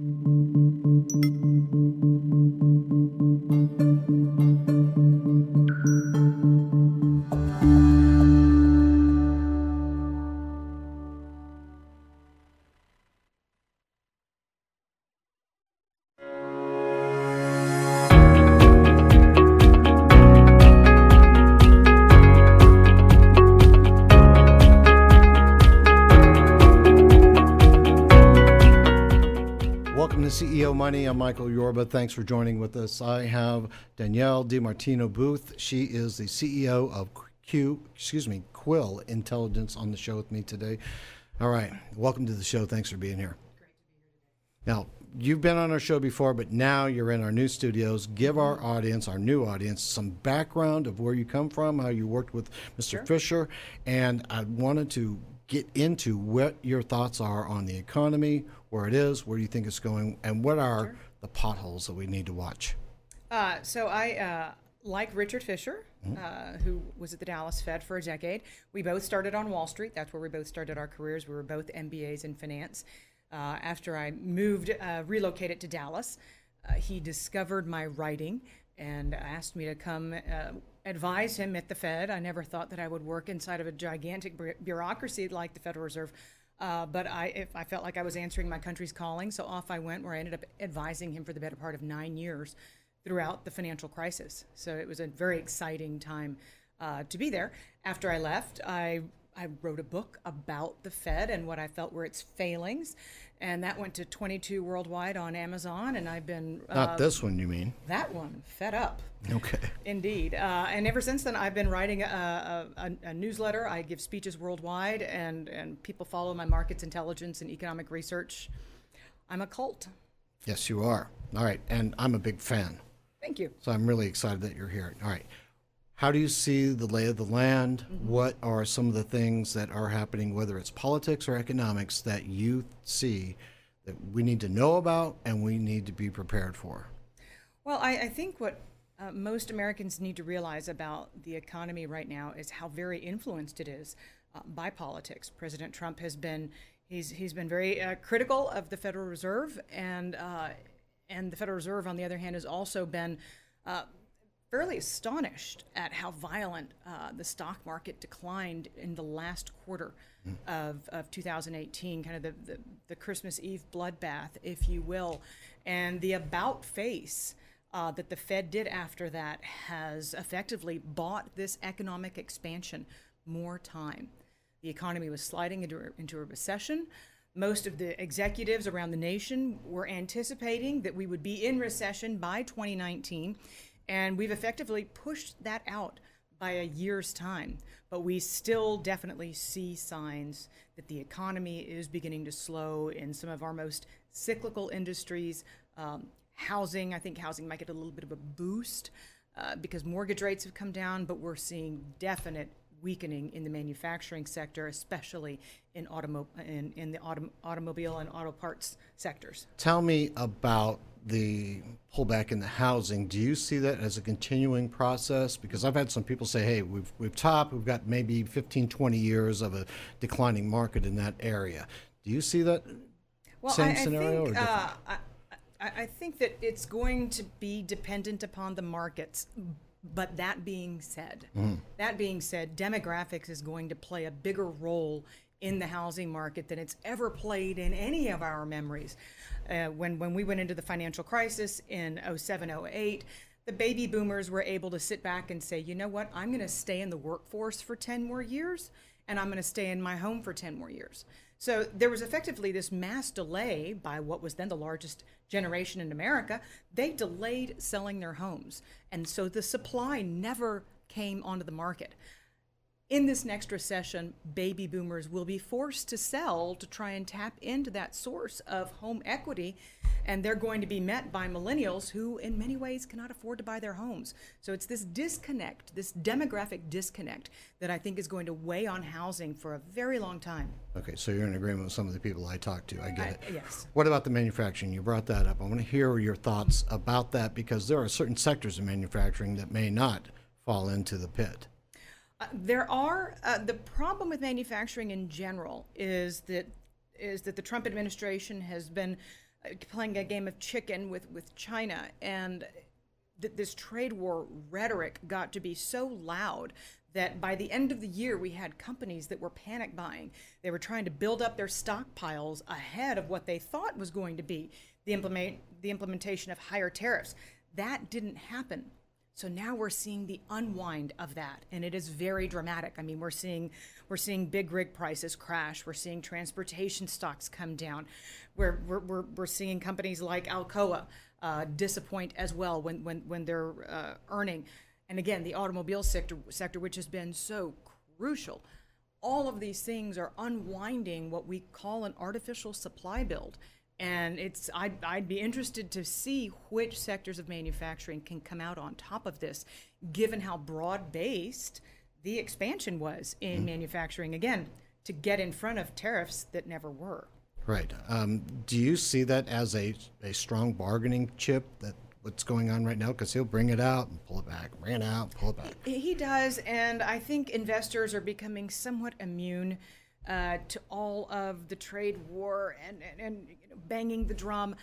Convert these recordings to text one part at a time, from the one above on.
Welcome to CEO Money. I'm Michael Yorba. Thanks for joining with us. I have Danielle DiMartino Booth. She is the CEO of Q, excuse me, Quill Intelligence on the show with me today. All right, welcome to the show. Thanks for being here. Now, you've been on our show before, but now you're in our new studios. Give our audience, our new audience, some background of where you come from, how you worked with Mr. Sure. Fisher, and I wanted to get into what your thoughts are on the economy, where it is, where you think it's going, and what are the potholes that we need to watch. Uh, so I, uh, like Richard Fisher, uh, who was at the Dallas Fed for a decade, we both started on Wall Street. That's where we both started our careers. We were both MBAs in finance. Uh, after I moved, uh, relocated to Dallas, uh, he discovered my writing and asked me to come uh, advise him at the Fed. I never thought that I would work inside of a gigantic bureaucracy like the Federal Reserve. Uh, but I, if I felt like I was answering my country's calling, so off I went, where I ended up advising him for the better part of nine years throughout the financial crisis. So it was a very exciting time uh, to be there. After I left, I I wrote a book about the Fed and what I felt were its failings, and that went to 22 worldwide on Amazon. And I've been uh, Not this one, you mean? that one, Fed Up. Okay. Indeed. Uh, and ever since then, I've been writing a, a, a, a newsletter. I give speeches worldwide, and, and people follow my markets intelligence and economic research. I'm a cult. Yes, you are. All right, and I'm a big fan, Thank you. so I'm really excited that you're here. All right. How do you see the lay of the land? What are some of the things that are happening, whether it's politics or economics, that you see that we need to know about and we need to be prepared for? Well, I, I think what uh, most Americans need to realize about the economy right now is how very influenced it is uh, by politics. President Trump has been he's he's been very uh, critical of the Federal Reserve, and uh, and the Federal Reserve, on the other hand, has also been uh, fairly astonished at how violent uh, the stock market declined in the last quarter of, of 2018, kind of the, the, the Christmas Eve bloodbath, if you will. And the about face uh, that the Fed did after that has effectively bought this economic expansion more time. The economy was sliding into, into a recession. Most of the executives around the nation were anticipating that we would be in recession by 2019, and we've effectively pushed that out by a year's time. But we still definitely see signs that the economy is beginning to slow in some of our most cyclical industries. Um, housing, I think housing might get a little bit of a boost uh, because mortgage rates have come down, but we're seeing definite weakening in the manufacturing sector, especially in, automo- in, in the autom- automobile and auto parts sectors. Tell me about the pullback in the housing. Do you see that as a continuing process? Because I've had some people say, hey, we've, we've topped, we've got maybe 15, 20 years of a declining market in that area. Do you see that Well, same I, I scenario or think, different? uh, I, I think that it's going to be dependent upon the markets. But that being said, Mm-hmm. that being said, demographics is going to play a bigger role in the housing market than it's ever played in any of our memories. Uh, when when we went into the financial crisis in 07, 08, the baby boomers were able to sit back and say, you know what, I'm going to stay in the workforce for 10 more years, and I'm going to stay in my home for 10 more years. So there was effectively this mass delay by what was then the largest generation in America. They delayed selling their homes. And so the supply never came onto the market. In this next recession, baby boomers will be forced to sell to try and tap into that source of home equity. And they're going to be met by millennials who, in many ways, cannot afford to buy their homes. So it's this disconnect, this demographic disconnect, that I think is going to weigh on housing for a very long time. Okay, so you're in agreement with some of the people I talked to. I get I- it. yes. What about the manufacturing? You brought that up. I want to hear your thoughts about that because there are certain sectors of manufacturing that may not fall into the pit. Uh, there are uh, the problem with manufacturing in general is that is that the Trump administration has been uh, playing a game of chicken with, with China. And th- this trade war rhetoric got to be so loud that by the end of the year, we had companies that were panic buying. They were trying to build up their stockpiles ahead of what they thought was going to be the, implement, the implementation of higher tariffs. That didn't happen. So now we're seeing the unwind of that, and it is very dramatic. I mean, we're seeing we're seeing big rig prices crash. We're seeing transportation stocks come down. We're we're, we're, we're seeing companies like Alcoa uh, disappoint as well when when when they're uh, earning. And again, the automobile sector sector, which has been so crucial, all of these things are unwinding what we call an artificial supply build and it's I'd, I'd be interested to see which sectors of manufacturing can come out on top of this given how broad based the expansion was in mm. manufacturing again to get in front of tariffs that never were. Right. Um, do you see that as a, a strong bargaining chip that what's going on right now? Because he'll bring it out and pull it back ran out pull it back. He does and i think investors are becoming somewhat immune uh, to all of the trade war and, and, and you know, banging the drum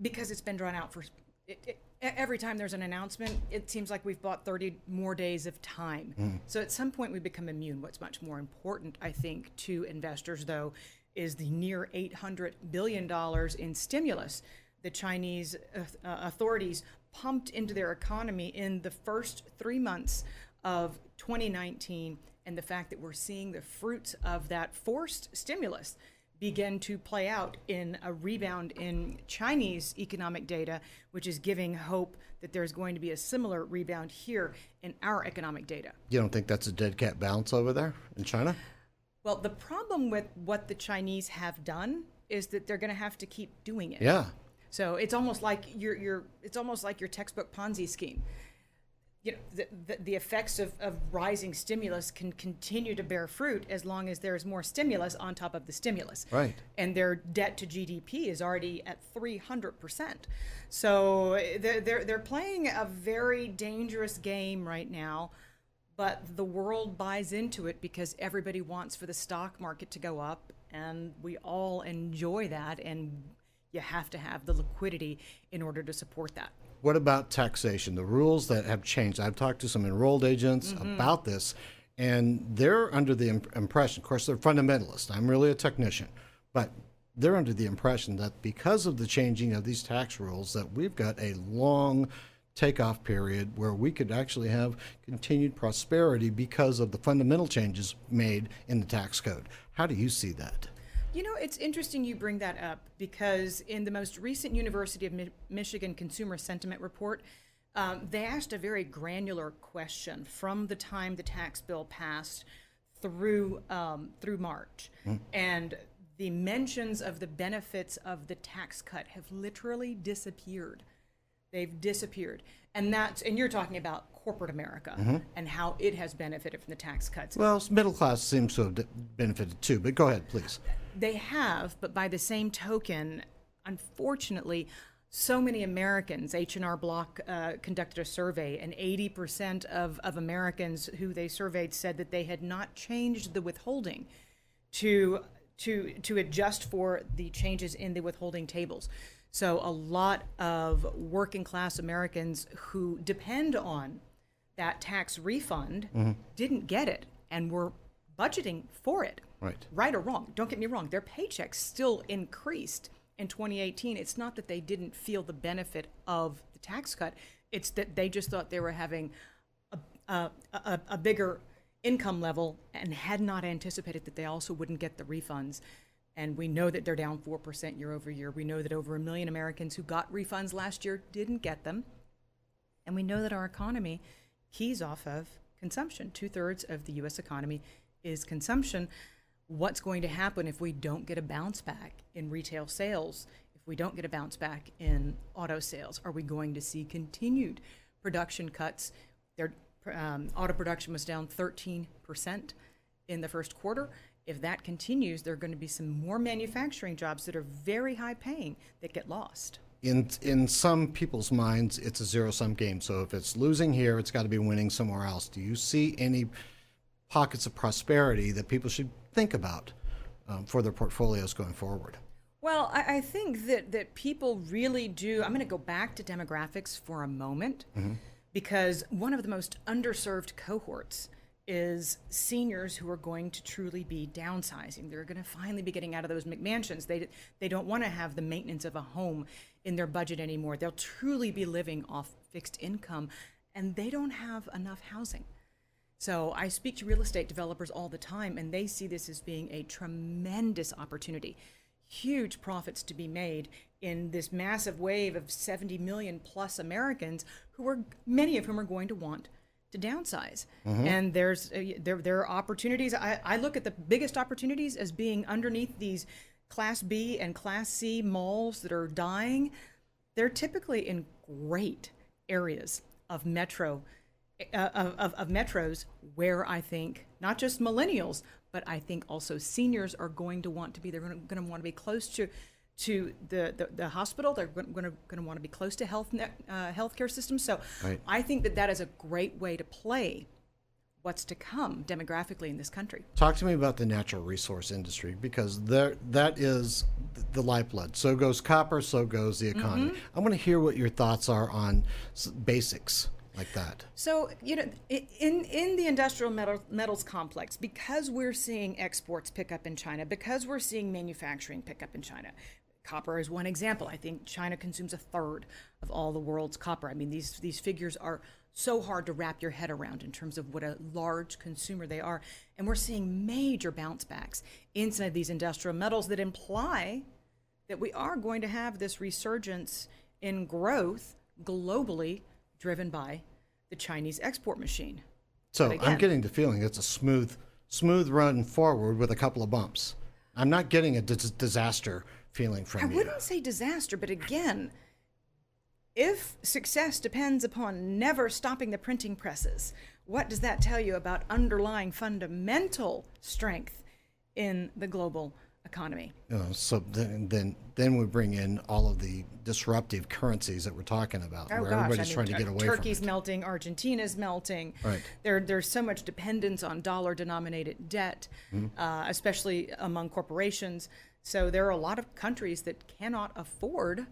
because it's been drawn out for it, it, every time there's an announcement, it seems like we've bought 30 more days of time. Mm. So at some point, we become immune. What's much more important, I think, to investors, though, is the near $800 billion in stimulus the Chinese uh, authorities pumped into their economy in the first three months of 2019 and the fact that we're seeing the fruits of that forced stimulus begin to play out in a rebound in Chinese economic data, which is giving hope that there's going to be a similar rebound here in our economic data. You don't think that's a dead cat bounce over there in China? Well, the problem with what the Chinese have done is that they're going to have to keep doing it. Yeah. So it's almost like your your it's almost like your textbook Ponzi scheme you know, the, the, the, effects of, of rising stimulus can continue to bear fruit as long as there's more stimulus on top of the stimulus. Right. And their debt to GDP is already at 300%. So they're, they're, they're playing a very dangerous game right now, but the world buys into it because everybody wants for the stock market to go up, and we all enjoy that, and you have to have the liquidity in order to support that. What about taxation? The rules that have changed. I've talked to some enrolled agents mm-hmm. about this, and they're under the impression, of course, they're fundamentalists. I'm really a technician, but they're under the impression that because of the changing of these tax rules, that we've got a long takeoff period where we could actually have continued prosperity because of the fundamental changes made in the tax code. How do you see that? You know, it's interesting you bring that up because in the most recent University of Mi- Michigan Consumer Sentiment Report, um, they asked a very granular question from the time the tax bill passed through um, through March, mm. and the mentions of the benefits of the tax cut have literally disappeared. They've disappeared, and that's and you're talking about corporate America mm-hmm. and how it has benefited from the tax cuts. Well, middle class seems to have benefited too, but go ahead, please. They have, but by the same token, unfortunately, so many Americans, H&R Block uh, conducted a survey, and 80% of, of Americans who they surveyed said that they had not changed the withholding to, to, to adjust for the changes in the withholding tables. So a lot of working class Americans who depend on that tax refund mm-hmm. didn't get it and were budgeting for it. Right. Right or wrong. Don't get me wrong. Their paychecks still increased in 2018. It's not that they didn't feel the benefit of the tax cut. It's that they just thought they were having a, a, a, a bigger income level and had not anticipated that they also wouldn't get the refunds. And we know that they're down 4% year over year. We know that over a million Americans who got refunds last year didn't get them. And we know that our economy keys off of consumption. Two thirds of the U.S. economy is consumption. What's going to happen if we don't get a bounce back in retail sales? If we don't get a bounce back in auto sales, are we going to see continued production cuts? Their um, auto production was down 13% in the first quarter. If that continues, there are going to be some more manufacturing jobs that are very high paying that get lost in in some people's minds, it's a zero sum game. So if it's losing here, it's got to be winning somewhere else. Do you see any pockets of prosperity that people should think about um, for their portfolios going forward? Well, I, I think that, that people really do. I'm going to go back to demographics for a moment mm-hmm. because one of the most underserved cohorts is seniors who are going to truly be downsizing. They're going to finally be getting out of those McMansions. They, they don't want to have the maintenance of a home in their budget anymore. They'll truly be living off fixed income, and they don't have enough housing. So I speak to real estate developers all the time, and they see this as being a tremendous opportunity huge profits to be made in this massive wave of 70 million plus Americans who are many of whom are going to want to downsize. Mm-hmm. And there's uh, there there are opportunities. I, I look at the biggest opportunities as being underneath these class B and class C malls that are dying. They're typically in great areas of metro uh, of, of metros where I think not just millennials but I think also seniors are going to want to be. They're going to, want to be close to to the, the, the hospital. They're going to, going to want to be close to health net, uh, healthcare systems. So right. I think that that is a great way to play what's to come demographically in this country. Talk to me about the natural resource industry because there that is the lifeblood. So goes copper, so goes the economy. Mm-hmm. I want to hear what your thoughts are on basics like that? So, you know, in, in the industrial metal, metals complex, because we're seeing exports pick up in China, because we're seeing manufacturing pick up in China, copper is one example. I think China consumes a third of all the world's copper. I mean, these, these figures are so hard to wrap your head around in terms of what a large consumer they are. And we're seeing major bounce backs inside these industrial metals that imply that we are going to have this resurgence in growth globally driven by the Chinese export machine. So again, I'm getting the feeling it's a smooth, smooth run forward with a couple of bumps. I'm not getting a disaster feeling from I you. I wouldn't say disaster, but again, if success depends upon never stopping the printing presses, what does that tell you about underlying fundamental strength in the global economy. Uh, so then, then, then we bring in all of the disruptive currencies that we're talking about, oh, where gosh. everybody's I mean, trying to get away Turkey's from Turkey's melting, Argentina's melting. Right. There, there's so much dependence on dollar-denominated debt, mm-hmm. uh, especially among corporations. So there are a lot of countries that cannot afford.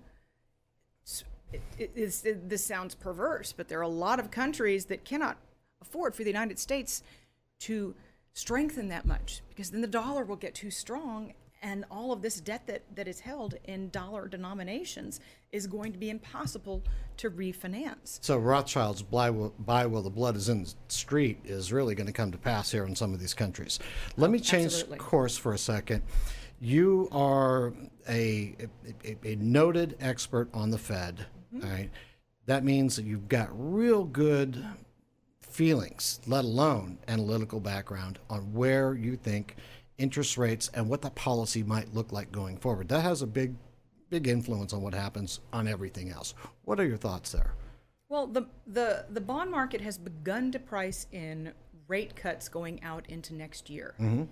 It, it, it, this sounds perverse, but there are a lot of countries that cannot afford for the United States to strengthen that much because then the dollar will get too strong and all of this debt that, that is held in dollar denominations is going to be impossible to refinance. So Rothschild's buy, buy while the blood is in the street is really going to come to pass here in some of these countries. Let me change Absolutely. course for a second. You are a, a, a noted expert on the Fed, mm-hmm. right? That means that you've got real good feelings, let alone analytical background on where you think interest rates and what that policy might look like going forward. That has a big, big influence on what happens on everything else. What are your thoughts there? Well, the the the bond market has begun to price in rate cuts going out into next year, mm-hmm.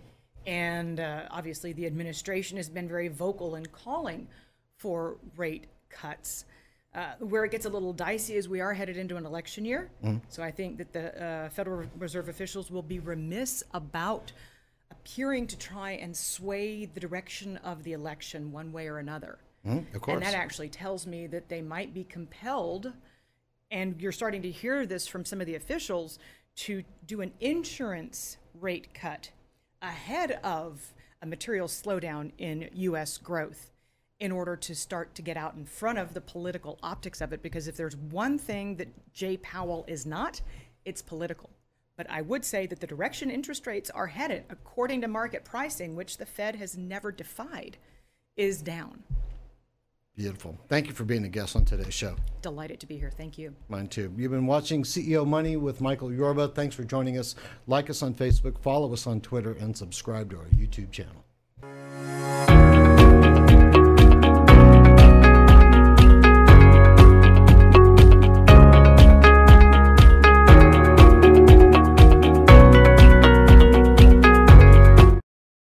and uh, obviously the administration has been very vocal in calling for rate cuts. Uh, where it gets a little dicey is we are headed into an election year. Mm-hmm. So I think that the uh, Federal Reserve officials will be remiss about appearing to try and sway the direction of the election one way or another. Mm, of course. And that actually tells me that they might be compelled, and you're starting to hear this from some of the officials, to do an insurance rate cut ahead of a material slowdown in U.S. growth in order to start to get out in front of the political optics of it. Because if there's one thing that Jay Powell is not, it's political. But I would say that the direction interest rates are headed, according to market pricing, which the Fed has never defied, is down. Beautiful. Thank you for being a guest on today's show. Delighted to be here. Thank you. Mine too. You've been watching CEO Money with Michael Yorba. Thanks for joining us. Like us on Facebook, follow us on Twitter, and subscribe to our YouTube channel.